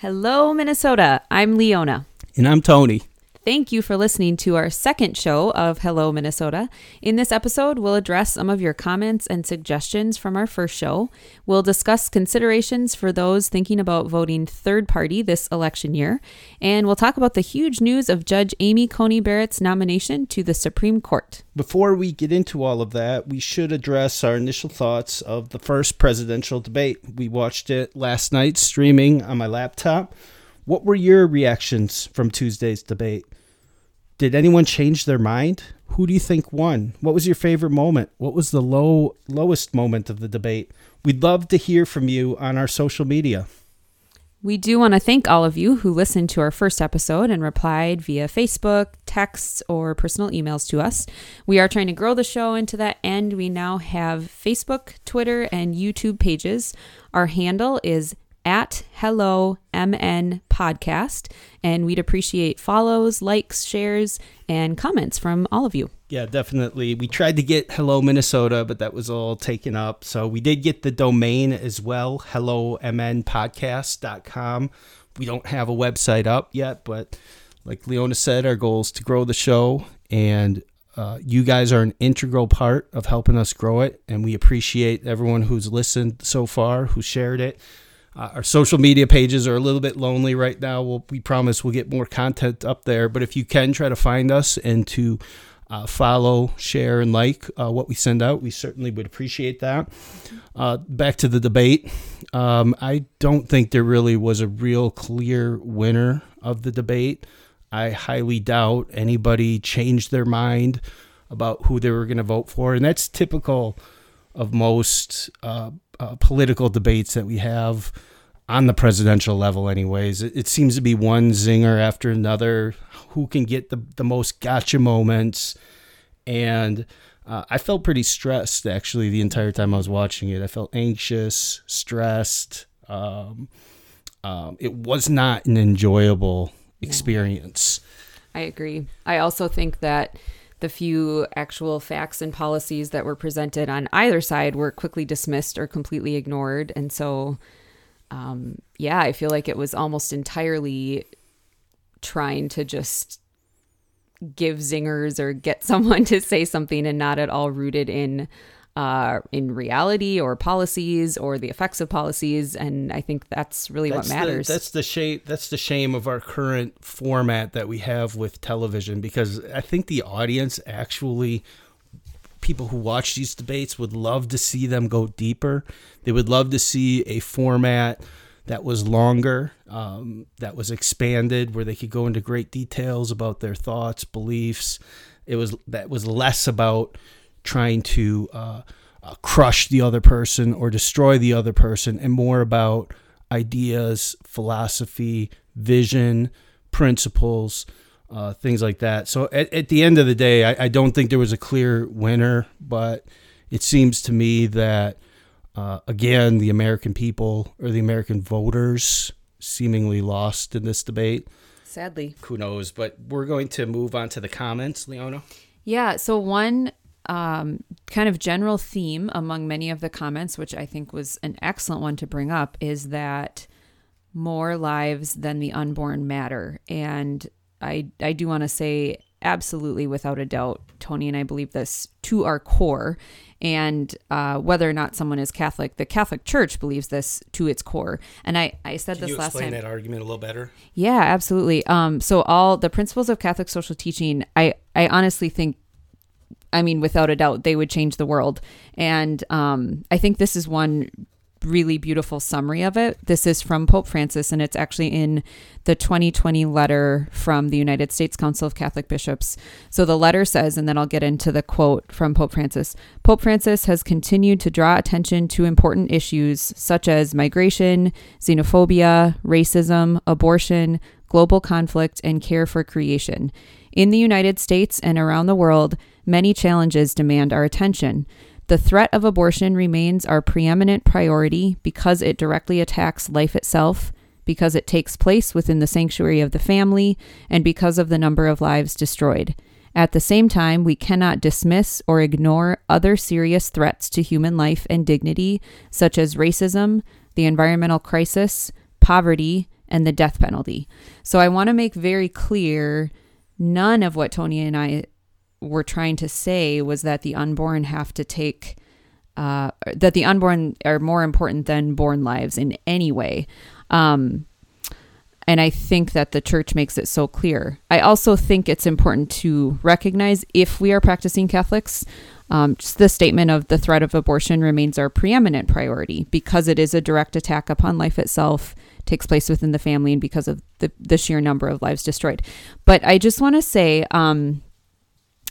Hello, Minnesota. I'm Leona. And I'm Tony. Thank you for listening to our second show of Hello, Minnesota. In this episode, we'll address some of your comments and suggestions from our first show. We'll discuss considerations for those thinking about voting third party this election year. And we'll talk about the huge news of Judge Amy Coney Barrett's nomination to the Supreme Court. Before we get into all of that, we should address our initial thoughts of the first presidential debate. We watched it last night streaming on my laptop. What were your reactions from Tuesday's debate? Did anyone change their mind? Who do you think won? What was your favorite moment? What was the low lowest moment of the debate? We'd love to hear from you on our social media. We do want to thank all of you who listened to our first episode and replied via Facebook, texts, or personal emails to us. We are trying to grow the show into that end. We now have Facebook, Twitter, and YouTube pages. Our handle is at Hello MN Podcast. And we'd appreciate follows, likes, shares, and comments from all of you. Yeah, definitely. We tried to get Hello Minnesota, but that was all taken up. So we did get the domain as well, Hello MN hellomnpodcast.com. We don't have a website up yet, but like Leona said, our goal is to grow the show. And uh, you guys are an integral part of helping us grow it. And we appreciate everyone who's listened so far, who shared it uh, our social media pages are a little bit lonely right now. We'll, we promise we'll get more content up there. But if you can try to find us and to uh, follow, share, and like uh, what we send out, we certainly would appreciate that. Uh, back to the debate. Um, I don't think there really was a real clear winner of the debate. I highly doubt anybody changed their mind about who they were going to vote for. And that's typical of most uh, political debates that we have on the presidential level, anyways. It, it, seems to be one zinger after another. Who can get the, the most gotcha moments? And uh, I felt pretty stressed actually the entire time I was watching it. I felt anxious, stressed. Um, um, it was not an enjoyable experience. I agree. I also think that the few actual facts and policies that were presented on either side were quickly dismissed or completely ignored. And so, um, yeah, I feel like it was almost entirely trying to just give zingers or get someone to say something and not at all rooted in uh, in reality or policies or the effects of policies, and I think that's really that's what matters. The, that's the shame. That's the shame of our current format that we have with television, because I think the audience actually, people who watch these debates, would love to see them go deeper. They would love to see a format that was longer, um, that was expanded, where they could go into great details about their thoughts, beliefs. It was that was less about trying to uh, uh, crush the other person or destroy the other person, and more about ideas, philosophy, vision, principles, uh, things like that. So at, at, the end of the day, I, I, don't think there was a clear winner, but it seems to me that, uh, again, the American people or the American voters seemingly lost in this debate. Sadly. Who knows? But we're going to move on to the comments, Leona. Yeah. So, one um, kind of general theme among many of the comments, which I think was an excellent one to bring up, is that more lives than the unborn matter. And I, I do want to say, absolutely, without a doubt, Tony and I believe this to our core. And uh, whether or not someone is Catholic, the Catholic Church believes this to its core. And I, I said Can this last time. Explain that argument a little better. Yeah, absolutely. Um, so all the principles of Catholic social teaching, I, I honestly think I mean, without a doubt, they would change the world. And um, I think this is one really beautiful summary of it. This is from Pope Francis, and it's actually in the 2020 letter from the United States Council of Catholic Bishops. So the letter says, and then I'll get into the quote from Pope Francis Pope Francis has continued to draw attention to important issues such as migration, xenophobia, racism, abortion, global conflict, and care for creation. In the United States and around the world, many challenges demand our attention. The threat of abortion remains our preeminent priority because it directly attacks life itself, because it takes place within the sanctuary of the family, and because of the number of lives destroyed. At the same time, we cannot dismiss or ignore other serious threats to human life and dignity, such as racism, the environmental crisis, poverty, and the death penalty. So I want to make very clear none of what Tony and I were trying to say was that the unborn have to take uh, that the unborn are more important than born lives in any way. Um, and I think that the church makes it so clear. I also think it's important to recognize if we are practicing Catholics, um, just the statement of the threat of abortion remains our preeminent priority because it is a direct attack upon life itself, takes place within the family, and because of the, the sheer number of lives destroyed. But I just want to say, um,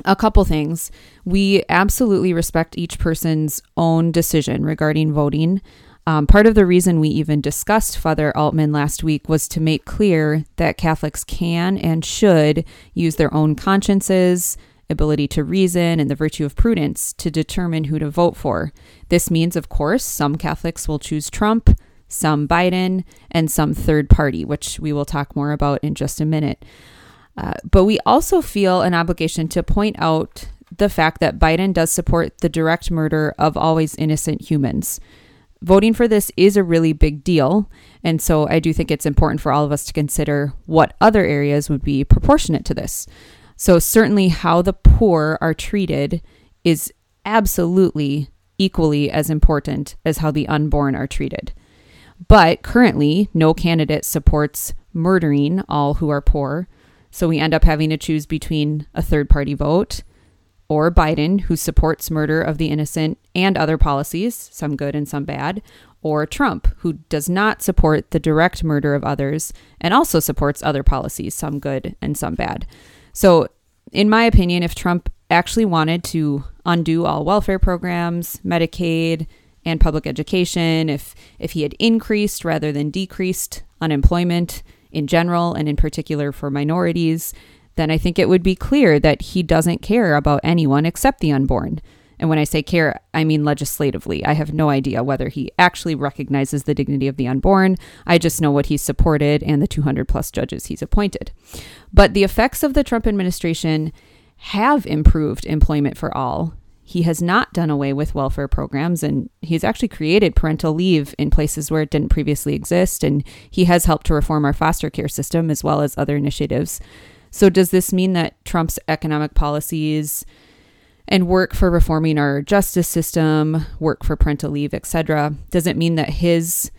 a couple things. We absolutely respect each person's own decision regarding voting. Um, part of the reason we even discussed Father Altman last week was to make clear that Catholics can and should use their own consciences, ability to reason, and the virtue of prudence to determine who to vote for. This means, of course, some Catholics will choose Trump, some Biden, and some third party, which we will talk more about in just a minute. Uh, but we also feel an obligation to point out the fact that Biden does support the direct murder of always innocent humans. Voting for this is a really big deal. And so I do think it's important for all of us to consider what other areas would be proportionate to this. So, certainly, how the poor are treated is absolutely equally as important as how the unborn are treated. But currently, no candidate supports murdering all who are poor so we end up having to choose between a third party vote or Biden, who supports murder of the innocent and other policies, some good and some bad, or Trump, who does not support the direct murder of others and also supports other policies, some good and some bad. So, in my opinion, if Trump actually wanted to undo all welfare programs, Medicaid, and public education, if if he had increased rather than decreased unemployment, in general and in particular for minorities, then I think it would be clear that he doesn't care about anyone except the unborn. And when I say care, I mean legislatively. I have no idea whether he actually recognizes the dignity of the unborn. I just know what he's supported and the 200 plus judges he's appointed. But the effects of the Trump administration have improved employment for all he has not done away with welfare programs and he's actually created parental leave in places where it didn't previously exist. And he has helped to reform our foster care system as well as other initiatives. So, does this mean that Trump's economic policies and work for reforming our justice system, work for parental leave, etc., does it mean that his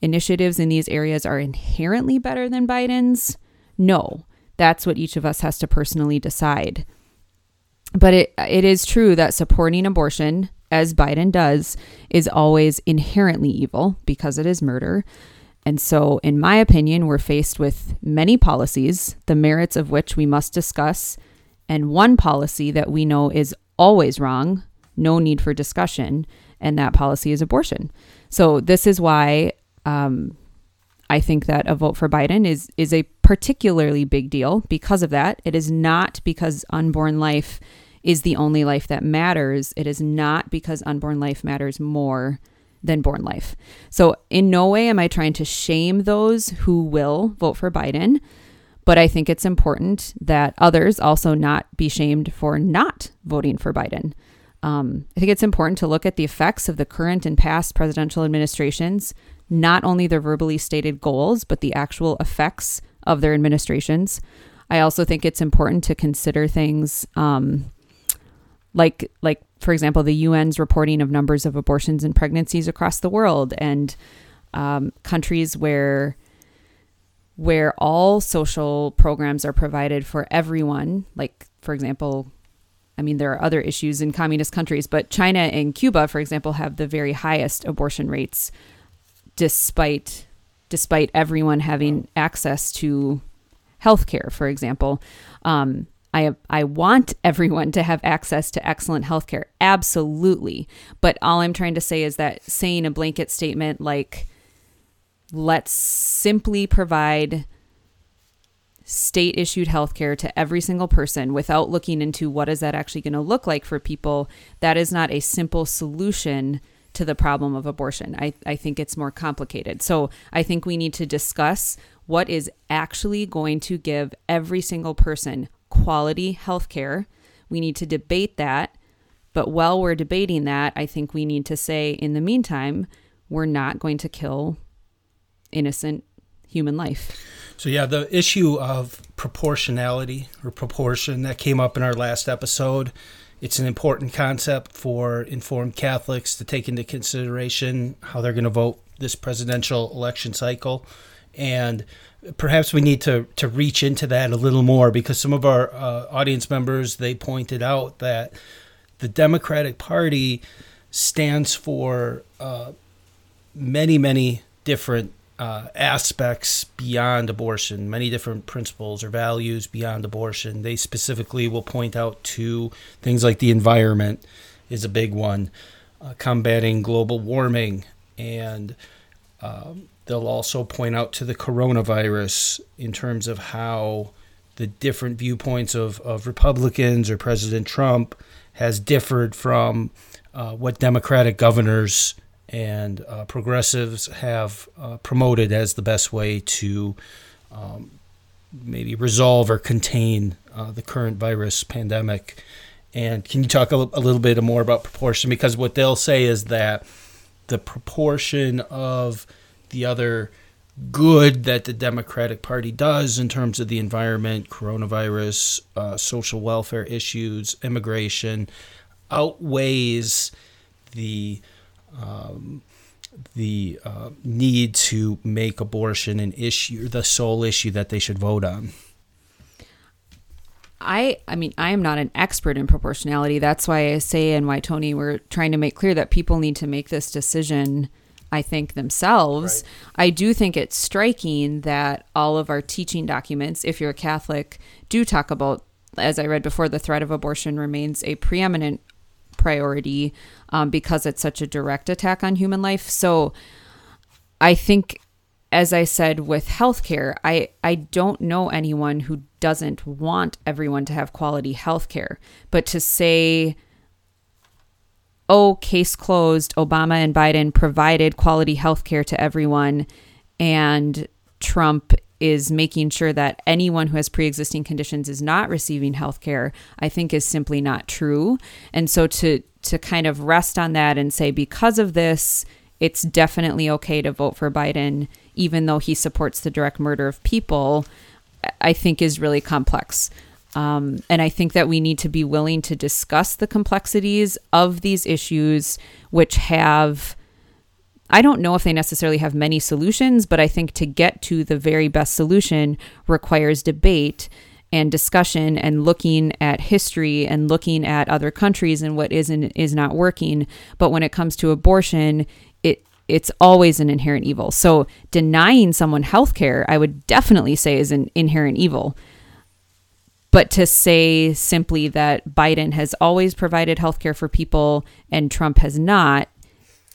initiatives in these areas are inherently better than Biden's? No. That's what each of us has to personally decide. But it it is true that supporting abortion, as Biden does, is always inherently evil because it is murder. And so, in my opinion, we're faced with many policies, the merits of which we must discuss, and one policy that we know is always wrong, no need for discussion, and that policy is abortion. So, this is why um, I think that a vote for Biden is is a particularly big deal because of that. It is not because unborn life is the only life that matters. It is not because unborn life matters more than born life. So, in no way am I trying to shame those who will vote for Biden, but I think it's important that others also not be shamed for not voting for Biden. Um, I think it's important to look at the effects of the current and past presidential administrations, not only their verbally stated goals, but the actual effects of their administrations. I also think it's important to consider things um, like like for example the UN's reporting of numbers of abortions and pregnancies across the world and um, countries where where all social programs are provided for everyone like for example I mean there are other issues in communist countries but China and Cuba for example have the very highest abortion rates despite despite everyone having access to health care for example um, I I want everyone to have access to excellent healthcare. Absolutely. But all I'm trying to say is that saying a blanket statement like let's simply provide state issued healthcare to every single person without looking into what is that actually going to look like for people, that is not a simple solution to the problem of abortion. I, I think it's more complicated. So I think we need to discuss what is actually going to give every single person quality health care. We need to debate that. But while we're debating that, I think we need to say, in the meantime, we're not going to kill innocent human life. So yeah, the issue of proportionality or proportion that came up in our last episode, it's an important concept for informed Catholics to take into consideration how they're going to vote this presidential election cycle. And perhaps we need to, to reach into that a little more because some of our uh, audience members they pointed out that the Democratic Party stands for uh, many many different uh, aspects beyond abortion, many different principles or values beyond abortion. They specifically will point out to things like the environment is a big one, uh, combating global warming, and um, they'll also point out to the coronavirus in terms of how the different viewpoints of, of Republicans or President Trump has differed from uh, what Democratic governors and uh, progressives have uh, promoted as the best way to um, maybe resolve or contain uh, the current virus pandemic. And can you talk a, l- a little bit more about proportion? Because what they'll say is that the proportion of the other good that the Democratic Party does in terms of the environment, coronavirus, uh, social welfare issues, immigration, outweighs the um, the uh, need to make abortion an issue, the sole issue that they should vote on. I I mean I am not an expert in proportionality. That's why I say and why Tony we're trying to make clear that people need to make this decision I think themselves. Right. I do think it's striking that all of our teaching documents if you're a Catholic do talk about as I read before the threat of abortion remains a preeminent priority um, because it's such a direct attack on human life. So I think, as I said with healthcare, I, I don't know anyone who doesn't want everyone to have quality healthcare. But to say, oh, case closed, Obama and Biden provided quality healthcare to everyone, and Trump is making sure that anyone who has pre-existing conditions is not receiving health care i think is simply not true. And so to to kind of rest on that and say because of this it's definitely okay to vote for biden even though he supports the direct murder of people i think is really complex. Um, and I think that we need to be willing to discuss the complexities of these issues, which have I don't know if they necessarily have many solutions, but I think to get to the very best solution requires debate and discussion and looking at history and looking at other countries and what is and is not working. But when it comes to abortion, it it's always an inherent evil. So denying someone health care, I would definitely say is an inherent evil. But to say simply that Biden has always provided health care for people and Trump has not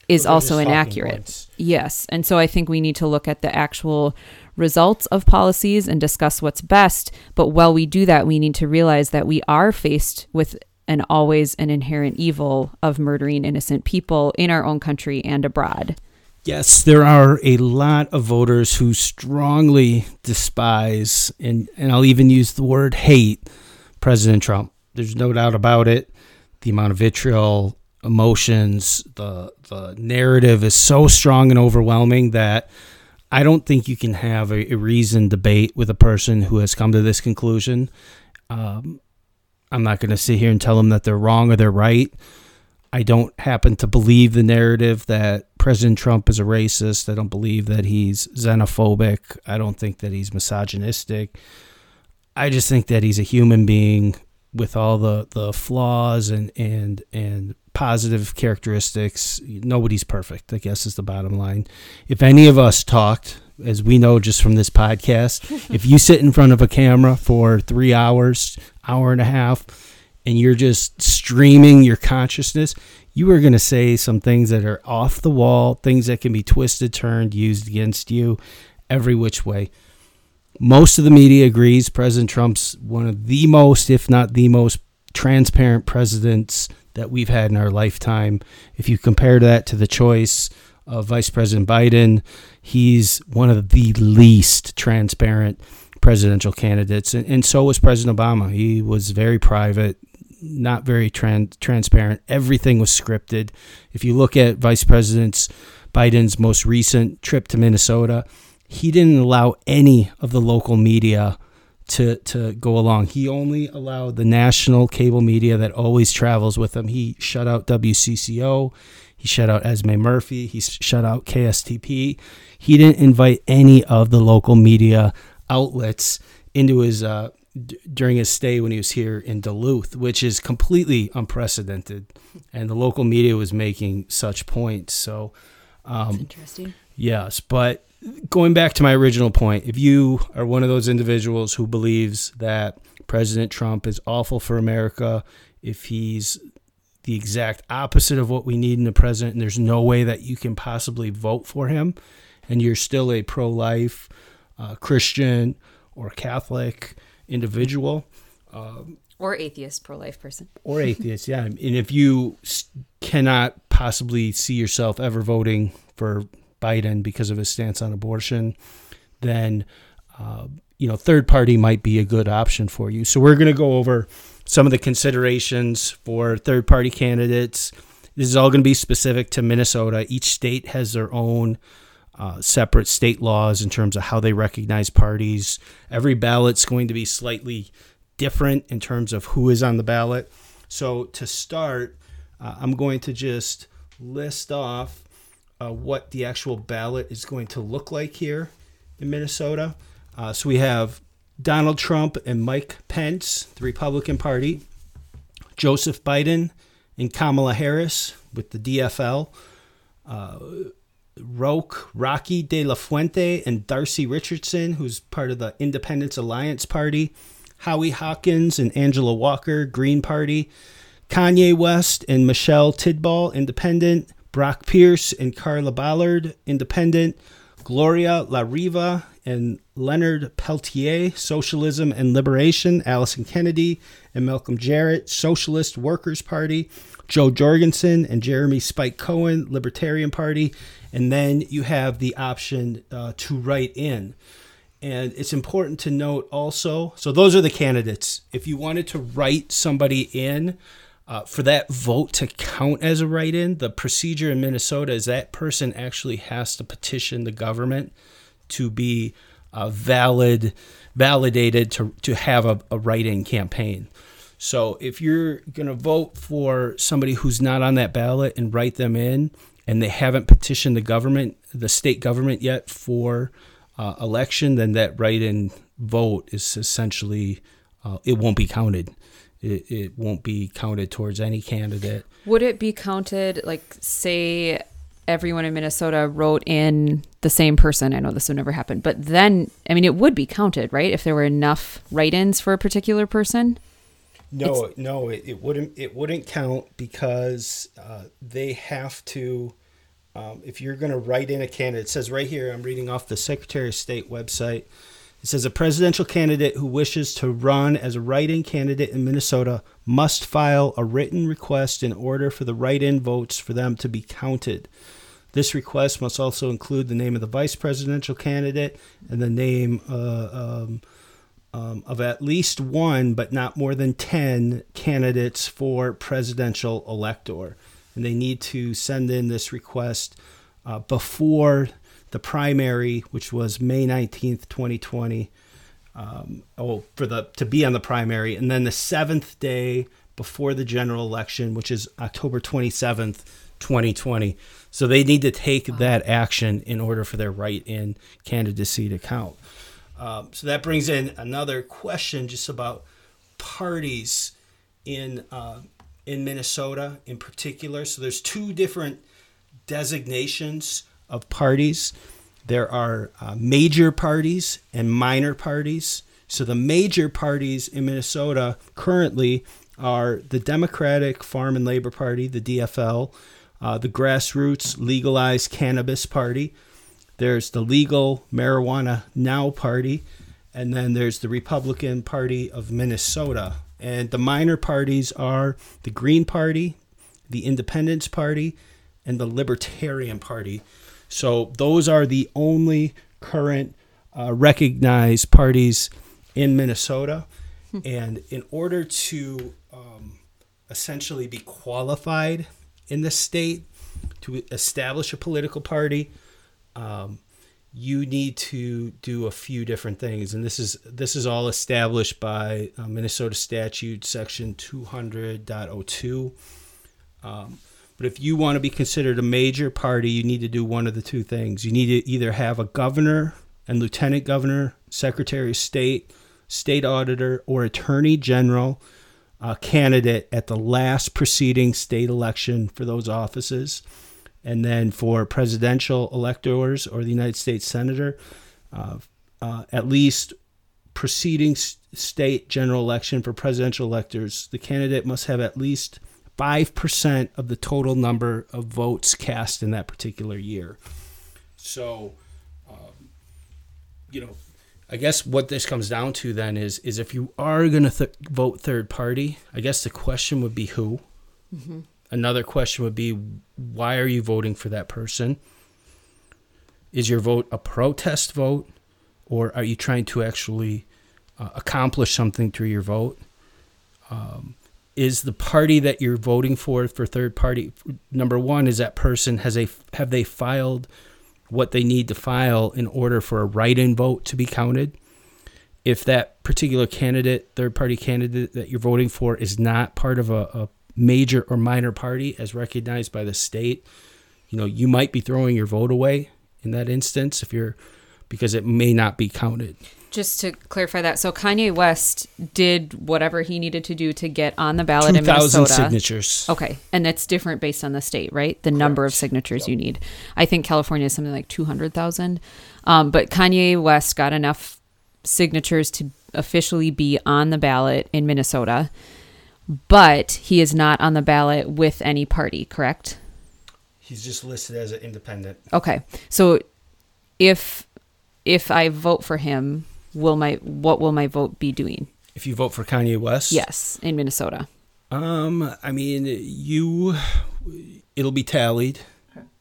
is also inaccurate. Yes. And so I think we need to look at the actual results of policies and discuss what's best. But while we do that, we need to realize that we are faced with an always an inherent evil of murdering innocent people in our own country and abroad. Yes, there are a lot of voters who strongly despise and, and I'll even use the word hate President Trump. There's no doubt about it. The amount of vitriol emotions, the the narrative is so strong and overwhelming that I don't think you can have a, a reasoned debate with a person who has come to this conclusion. Um, I'm not going to sit here and tell them that they're wrong or they're right. I don't happen to believe the narrative that President Trump is a racist. I don't believe that he's xenophobic. I don't think that he's misogynistic. I just think that he's a human being with all the, the flaws and, and, and positive characteristics. Nobody's perfect, I guess, is the bottom line. If any of us talked, as we know just from this podcast, if you sit in front of a camera for three hours, hour and a half, and you're just streaming your consciousness, you are going to say some things that are off the wall, things that can be twisted, turned, used against you every which way. Most of the media agrees President Trump's one of the most, if not the most, transparent presidents that we've had in our lifetime. If you compare that to the choice of Vice President Biden, he's one of the least transparent presidential candidates. And, and so was President Obama. He was very private, not very tran- transparent. Everything was scripted. If you look at Vice President Biden's most recent trip to Minnesota, he didn't allow any of the local media to to go along. He only allowed the national cable media that always travels with him. He shut out WCCO, he shut out Esme Murphy, he shut out KSTP. He didn't invite any of the local media outlets into his uh, d- during his stay when he was here in Duluth, which is completely unprecedented. And the local media was making such points. So, um, interesting. Yes, but going back to my original point, if you are one of those individuals who believes that President Trump is awful for America, if he's the exact opposite of what we need in the president, and there's no way that you can possibly vote for him, and you're still a pro life uh, Christian or Catholic individual. Um, or atheist, pro life person. Or atheist, yeah. And if you cannot possibly see yourself ever voting for Biden because of his stance on abortion, then uh, you know third party might be a good option for you. So we're going to go over some of the considerations for third party candidates. This is all going to be specific to Minnesota. Each state has their own uh, separate state laws in terms of how they recognize parties. Every ballot's going to be slightly different in terms of who is on the ballot. So to start, uh, I'm going to just list off uh, what the actual ballot is going to look like here in Minnesota. Uh, so we have Donald Trump and Mike Pence, the Republican Party, Joseph Biden and Kamala Harris with the DFL, uh, Roque, Rocky De La Fuente, and Darcy Richardson, who's part of the Independence Alliance Party, Howie Hawkins and Angela Walker, Green Party, Kanye West and Michelle Tidball, Independent, Brock Pierce and Karla Ballard, Independent, Gloria La Riva and Leonard Peltier, Socialism and Liberation, Alyson Kennedy and Malcolm Jarrett, Socialist Workers Party, Jo Jorgensen and Jeremy Spike Cohen, Libertarian Party, and then you have the option uh, to write in. And it's important to note also so, those are the candidates. If you wanted to write somebody in, uh, for that vote to count as a write in, the procedure in Minnesota is that person actually has to petition the government to be uh, valid, validated to, to have a, a write in campaign. So if you're going to vote for somebody who's not on that ballot and write them in, and they haven't petitioned the government, the state government yet for uh, election, then that write-in vote is essentially uh, it won't be counted. It, it won't be counted towards any candidate. Would it be counted like say everyone in Minnesota wrote in the same person? I know this would never happen, but then I mean it would be counted, right? If there were enough write-ins for a particular person. No, it's, no, it, it wouldn't. It wouldn't count because uh, they have to. Um, if you're going to write in a candidate, it says right here. I'm reading off the Secretary of State website. It says a presidential candidate who wishes to run as a write-in candidate in Minnesota must file a written request in order for the write-in votes for them to be counted. This request must also include the name of the vice presidential candidate and the name uh, um, um, of at least one, but not more than 10 candidates for presidential elector. And they need to send in this request uh, before the primary, which was May 19th, 2020. Um, oh, for the to be on the primary, and then the seventh day before the general election, which is October 27th, 2020. So they need to take wow. that action in order for their write-in candidacy to count. Um, so that brings in another question just about parties in uh, in Minnesota in particular. So there's two different designations of parties. There are uh, major parties and minor parties. So the major parties in Minnesota currently are the Democratic Farm and Labor Party, the DFL, uh, the Grassroots Legalized Cannabis Party, there's the Legal Marijuana Now Party, and then there's the Republican Party of Minnesota. And the minor parties are the Green Party, the Independence Party, and the Libertarian Party. So those are the only current uh, recognized parties in Minnesota. Hmm. and in order to um, essentially be qualified in the state to establish a political party, um, you need to do a few different things, and this is this is all established by uh, Minnesota Statute Section 200.02. Um, but if you want to be considered a major party, you need to do one of the two things. You need to either have a governor and lieutenant governor, secretary of state, state auditor, or attorney general uh, candidate at the last preceding state election for those offices. And then for presidential electors or the United States senator, uh, uh, at least preceding state general election for presidential electors, the candidate must have at least 5% of the total number of votes cast in that particular year. So, um, you know, I guess what this comes down to then is is if you are going to th- vote third party, I guess the question would be who. Mm-hmm. Another question would be why are you voting for that person? Is your vote a protest vote, or are you trying to actually uh, accomplish something through your vote? Um, is the party that you're voting for for third party number one is that person has a have they filed what they need to file in order for a write-in vote to be counted? If that particular candidate third party candidate that you're voting for is not part of a, a major or minor party as recognized by the state you know you might be throwing your vote away in that instance if you're because it may not be counted just to clarify that, so Kanye West did whatever he needed to do to get on the ballot in Minnesota. signatures. Okay, and it's different based on the state, right? The Correct. number of signatures yep. you need. I think California is something like two hundred thousand, um, but Kanye West got enough signatures to officially be on the ballot in Minnesota, but he is not on the ballot with any party. Correct? He's just listed as an independent. Okay, so if if I vote for him, will my what will my vote be doing? If you vote for Kanye West? Yes, in Minnesota. Um, I mean, you it'll be tallied.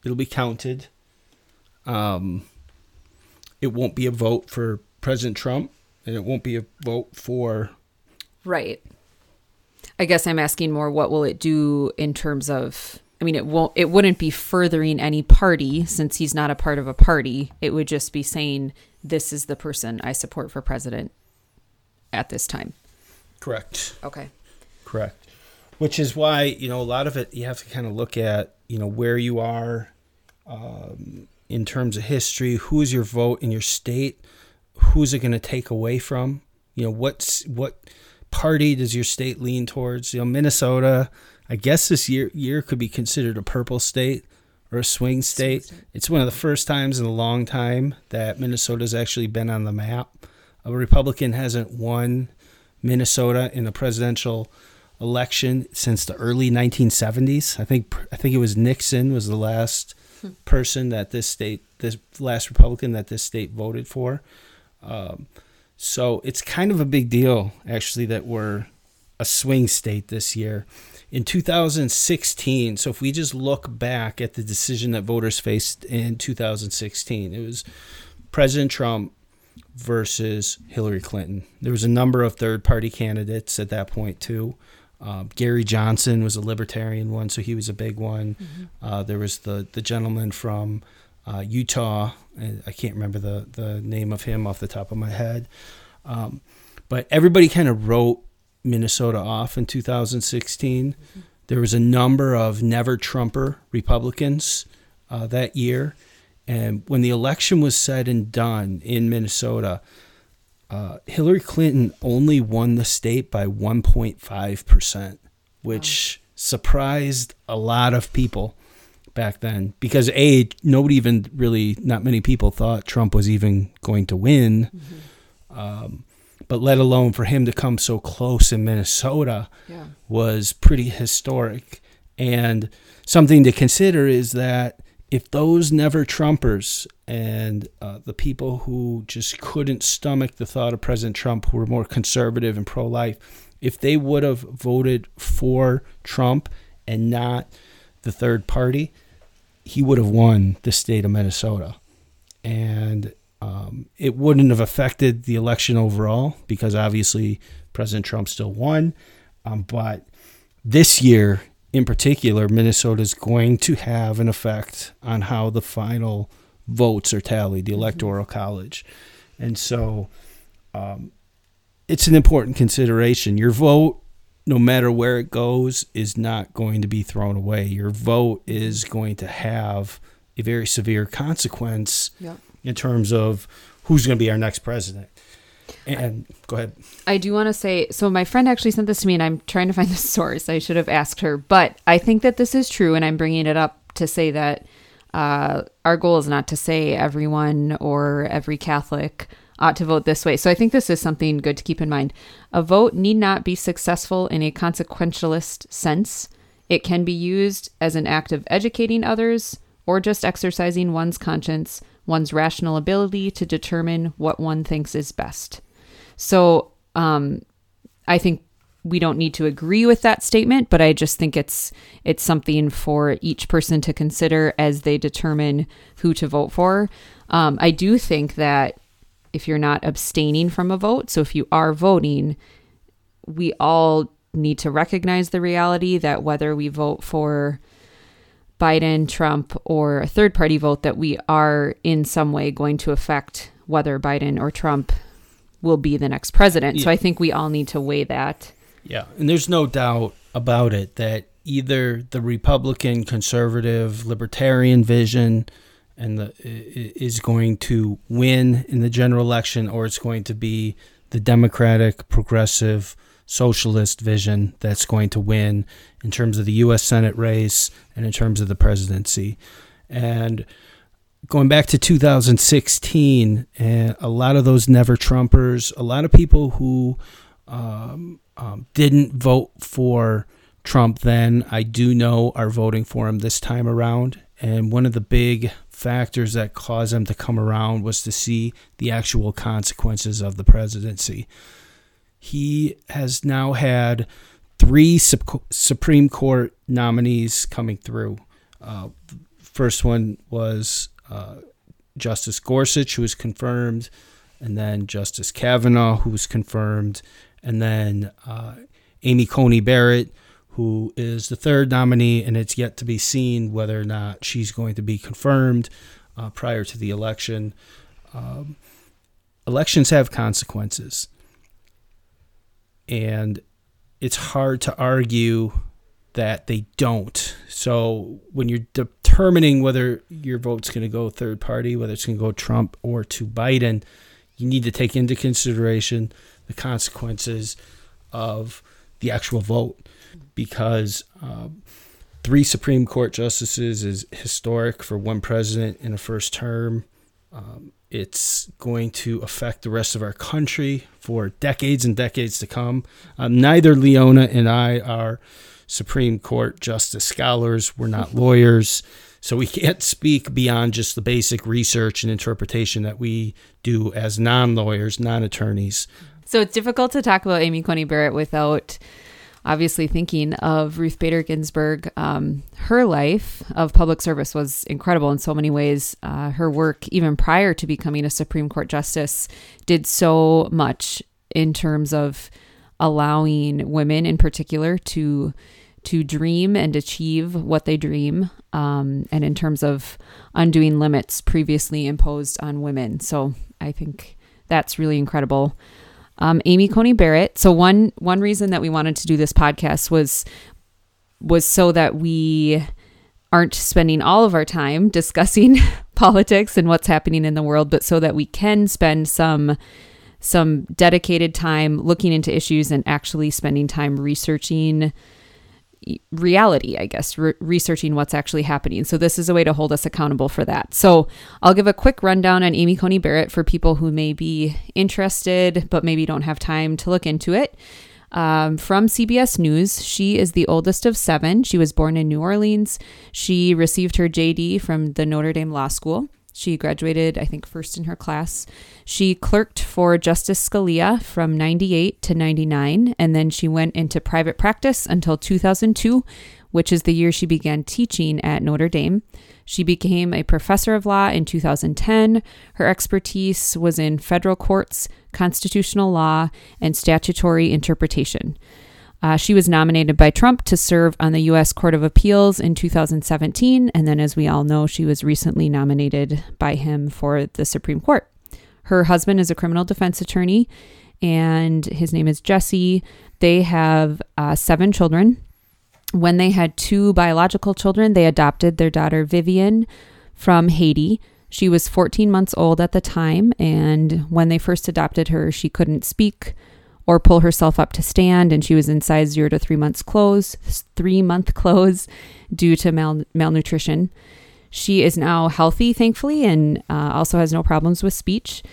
It'll be counted. Um it won't be a vote for President Trump and it won't be a vote for Right. I guess I'm asking more what will it do in terms of I mean it won't it wouldn't be furthering any party since he's not a part of a party. It would just be saying this is the person I support for president at this time. Correct. Okay. Correct. Which is why, you know, a lot of it you have to kind of look at, you know, where you are um, in terms of history, who is your vote in your state, who's it going to take away from? You know, what's what party does your state lean towards? You know, Minnesota, I guess this year year could be considered a purple state or a swing state. It's one of the first times in a long time that Minnesota's actually been on the map. A Republican hasn't won Minnesota in a presidential election since the early 1970s. I think I think it was Nixon was the last hmm. person that this state, this last Republican that this state voted for. Um, so it's kind of a big deal, actually, that we're a swing state this year in 2016. So if we just look back at the decision that voters faced in 2016, it was President Trump versus Hillary Clinton. There was a number of third party candidates at that point, too. Um, Gary Johnson was a libertarian one, so he was a big one. Mm-hmm. Uh, there was the, the gentleman from uh, Utah. I can't remember the, the name of him off the top of my head. Um, but everybody kind of wrote Minnesota off in 2016. Mm-hmm. There was a number of never Trumper Republicans uh, that year. And when the election was said and done in Minnesota, uh, Hillary Clinton only won the state by 1.5%, which wow. surprised a lot of people back then because A, nobody even really, not many people thought Trump was even going to win. Mm-hmm. Um, but let alone for him to come so close in Minnesota yeah. was pretty historic. And something to consider is that if those never Trumpers and uh, the people who just couldn't stomach the thought of President Trump, who were more conservative and pro life, if they would have voted for Trump and not the third party, he would have won the state of Minnesota. And um, it wouldn't have affected the election overall because obviously President Trump still won. Um, but this year in particular, Minnesota is going to have an effect on how the final votes are tallied, the electoral college, and so um, it's an important consideration. Your vote, no matter where it goes, is not going to be thrown away. Your vote is going to have a very severe consequence Yep. In terms of who's going to be our next president. And go ahead. I do want to say so. My friend actually sent this to me, and I'm trying to find the source. I should have asked her, but I think that this is true, and I'm bringing it up to say that uh, our goal is not to say everyone or every Catholic ought to vote this way. So I think this is something good to keep in mind. A vote need not be successful in a consequentialist sense. It can be used as an act of educating others or just exercising one's conscience, one's rational ability to determine what one thinks is best. So um, I think we don't need to agree with that statement, but I just think it's it's something for each person to consider as they determine who to vote for. Um, I do think that if you're not abstaining from a vote, so if you are voting, we all need to recognize the reality that whether we vote for Biden, Trump, or a third party vote, that we are in some way going to affect whether Biden or Trump will be the next president. So I think we all need to weigh that. Yeah, and there's no doubt about it that either the Republican, conservative, libertarian vision and the is going to win in the general election, or it's going to be the Democratic, progressive, socialist vision that's going to win in terms of the U.S. Senate race and in terms of the presidency. And going back to 2016, and a lot of those never Trumpers, a lot of people who um, um, didn't vote for Trump then, I do know are voting for him this time around. And one of the big factors that caused them to come around was to see the actual consequences of the presidency. He has now had three Sup- Supreme Court nominees coming through. Uh, first one was uh, Justice Gorsuch, who was confirmed, and then Justice Kavanaugh, who was confirmed, and then uh, Amy Coney Barrett, who is the third nominee, and it's yet to be seen whether or not she's going to be confirmed uh, prior to the election. Um, elections have consequences, and it's hard to argue that they don't. So when you're determining whether your vote's going to go third party, whether it's going to go Trump or to Biden, you need to take into consideration the consequences of the actual vote because um, three Supreme Court justices is historic for one president in a first term. Um, it's going to affect the rest of our country for decades and decades to come. Um, neither Leona and I are Supreme Court justice scholars. We're not lawyers. So we can't speak beyond just the basic research and interpretation that we do as non lawyers, non attorneys. So it's difficult to talk about Amy Coney Barrett without obviously thinking of Ruth Bader Ginsburg. Um, her life of public service was incredible in so many ways. Uh, her work, even prior to becoming a Supreme Court justice, did so much in terms of allowing women, in particular, to to dream and achieve what they dream, um, and in terms of undoing limits previously imposed on women. So I think that's really incredible um, Amy Coney Barrett. So one one reason that we wanted to do this podcast was was so that we aren't spending all of our time discussing politics and what's happening in the world, but so that we can spend some some dedicated time looking into issues and actually spending time researching reality, I guess, re- researching what's actually happening. So, this is a way to hold us accountable for that. So, I'll give a quick rundown on Amy Coney Barrett for people who may be interested but maybe don't have time to look into it. Um, from CBS News, she is the oldest of seven. She was born in New Orleans. She received her JD from the Notre Dame Law School. She graduated, I think, first in her class. She clerked for Justice Scalia from 98 to 99, and then she went into private practice until 2002, which is the year she began teaching at Notre Dame. She became a professor of law in 2010. Her expertise was in federal courts, constitutional law, and statutory interpretation. Uh, she was nominated by Trump to serve on the U.S. Court of Appeals in 2017. And then, as we all know, she was recently nominated by him for the Supreme Court. Her husband is a criminal defense attorney, and his name is Jesse. They have uh, seven children. When they had two biological children, they adopted their daughter Vivian from Haiti. She was 14 months old at the time, and when they first adopted her, she couldn't speak or pull herself up to stand, and she was in size zero to three months clothes, three month clothes, due to mal- malnutrition. She is now healthy, thankfully, and uh, also has no problems with speech.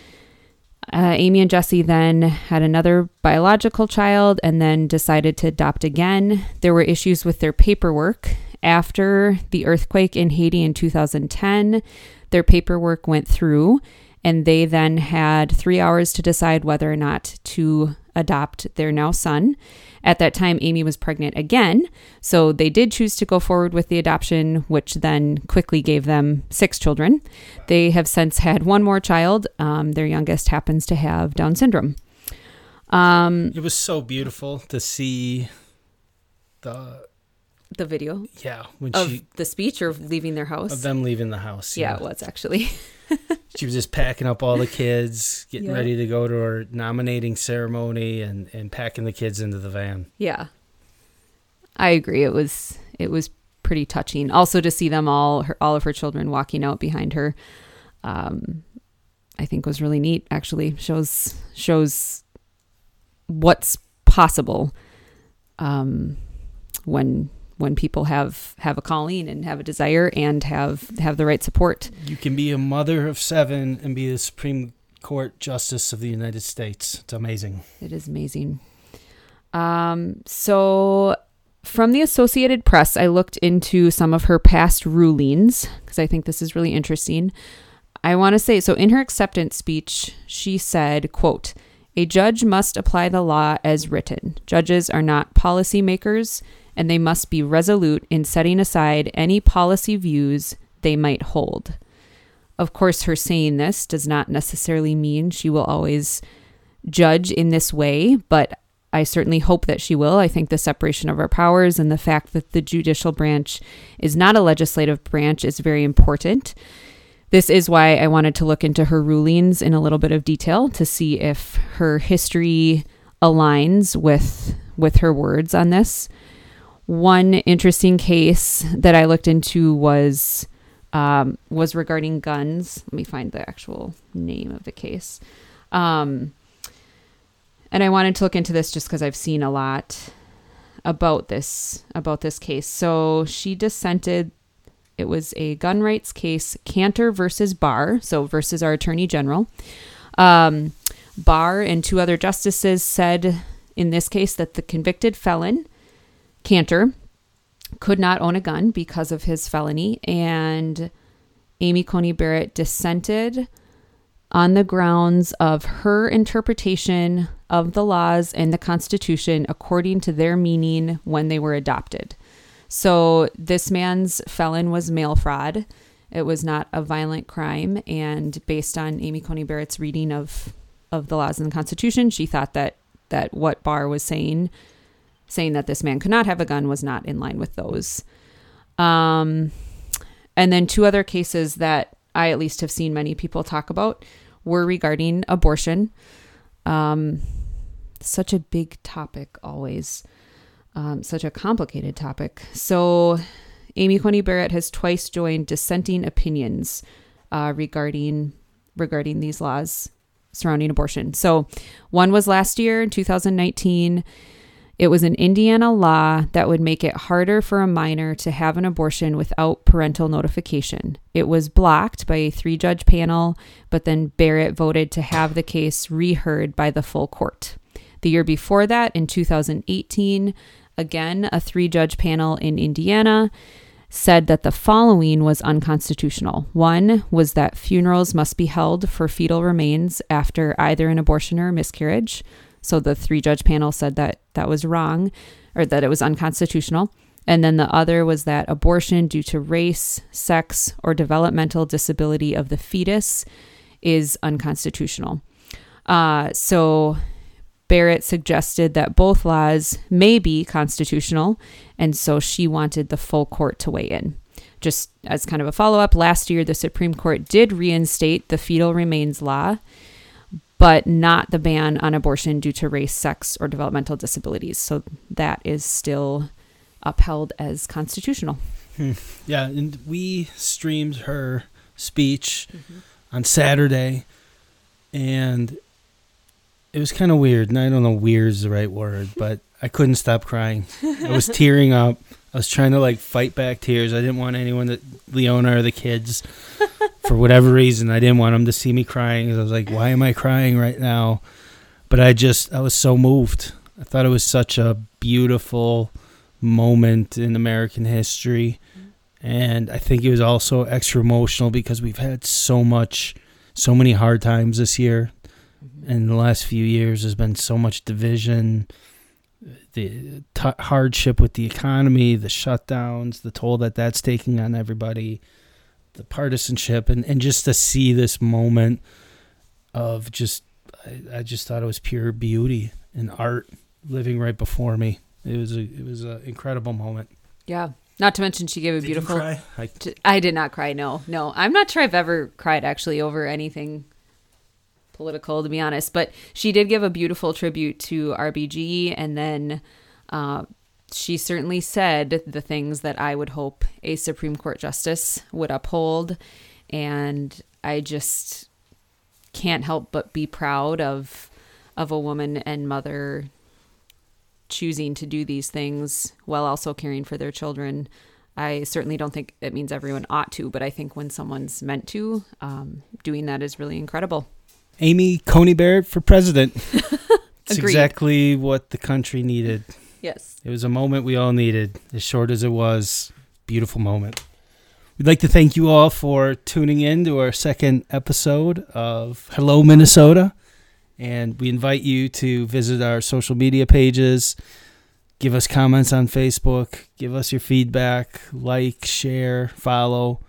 Uh, Amy and Jesse then had another biological child and then decided to adopt again. There were issues with their paperwork. After the earthquake in Haiti in 2010, their paperwork went through, and they then had three hours to decide whether or not to adopt their now son. At that time, Amy was pregnant again, so they did choose to go forward with the adoption, which then quickly gave them six children. They have since had one more child. Um, their youngest happens to have Down syndrome. Um, It was so beautiful to see the the video yeah when of she the speech or leaving their house. of them leaving the house. yeah, it was actually. she was just packing up all the kids, getting Yeah. ready to go to her nominating ceremony, and and packing the kids into the van. Yeah. I agree. It was it was pretty touching. Also to see them all her all of her children walking out behind her um I think was really neat actually. Shows shows what's possible um when when people have have a calling and have a desire and have have the right support. You can be a mother of seven and be the Supreme Court Justice of the United States. It's amazing. It is amazing. Um, so, from the Associated Press, I looked into some of her past rulings because I think this is really interesting. I want to say so in her acceptance speech, she said, quote, a judge must apply the law as written. Judges are not policymakers, and they must be resolute in setting aside any policy views they might hold. Of course, her saying this does not necessarily mean she will always judge in this way, but I certainly hope that she will. I think the separation of our powers and the fact that the judicial branch is not a legislative branch is very important. This is why I wanted to look into her rulings in a little bit of detail to see if her history aligns with with her words on this. One interesting case that I looked into was um, was regarding guns. Let me find the actual name of the case. Um, and I wanted to look into this just because I've seen a lot about this about this case. So she dissented. It was a gun rights case, Kanter versus Barr, so versus our Attorney General. Um, Barr and two other justices said in this case that the convicted felon, Kanter, could not own a gun because of his felony, and Amy Coney Barrett dissented on the grounds of her interpretation of the laws and the Constitution according to their meaning when they were adopted. So this man's felon was mail fraud. It was not a violent crime, and based on Amy Coney Barrett's reading of of the laws and the Constitution, she thought that that what Barr was saying, saying that this man could not have a gun, was not in line with those. Um, and then two other cases that I at least have seen many people talk about were regarding abortion. Um, such a big topic, always. Um, such a complicated topic. So, Amy Coney Barrett has twice joined dissenting opinions uh, regarding regarding these laws surrounding abortion. So, one was last year in 2019. It was an Indiana law that would make it harder for a minor to have an abortion without parental notification. It was blocked by a three judge panel, but then Barrett voted to have the case reheard by the full court. The year before that, in 2018, again, a three judge panel in Indiana said that the following was unconstitutional. One was that funerals must be held for fetal remains after either an abortion or a miscarriage. So the three judge panel said that that was wrong or that it was unconstitutional. And then the other was that abortion due to race, sex, or developmental disability of the fetus is unconstitutional. Uh, so Barrett suggested that both laws may be constitutional, and so she wanted the full court to weigh in. Just as kind of a follow up, last year the Supreme Court did reinstate the fetal remains law, but not the ban on abortion due to race, sex, or developmental disabilities. So that is still upheld as constitutional. Hmm. Yeah, and we streamed her speech mm-hmm. on Saturday, and it was kind of weird. And I don't know weird is the right word, but I couldn't stop crying. I was tearing up. I was trying to like fight back tears. I didn't want anyone that Leona or the kids, for whatever reason, I didn't want them to see me crying. I was like, why am I crying right now? But I just, I was so moved. I thought it was such a beautiful moment in American history. And I think it was also extra emotional because we've had so much, so many hard times this year. Mm-hmm. The last few years, there's been so much division, the t- hardship with the economy, the shutdowns, the toll that that's taking on everybody, the partisanship, and, and just to see this moment of just, I, I just thought it was pure beauty and art living right before me. It was a it was an incredible moment. Yeah. Not to mention, she gave a did beautiful. I, I did not cry. No, no. I'm not sure I've ever cried actually over anything political, to be honest. But she did give a beautiful tribute to RBG, and then uh, she certainly said the things that I would hope a Supreme Court justice would uphold. And I just can't help but be proud of of a woman and mother choosing to do these things while also caring for their children. I certainly don't think it means everyone ought to, but I think when someone's meant to, um, doing that is really incredible. Amy Coney Barrett for president. it's exactly what the country needed. Yes. It was a moment we all needed, as short as it was. Beautiful moment. We'd like to thank you all for tuning in to our second episode of Hello Minnesota. And we invite you to visit our social media pages, give us comments on Facebook, give us your feedback, like, share, follow.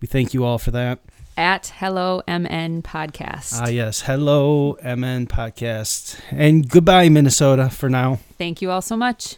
We thank you all for that. At Hello MN Podcast. Ah, yes. Hello MN Podcast. And goodbye, Minnesota, for now. Thank you all so much.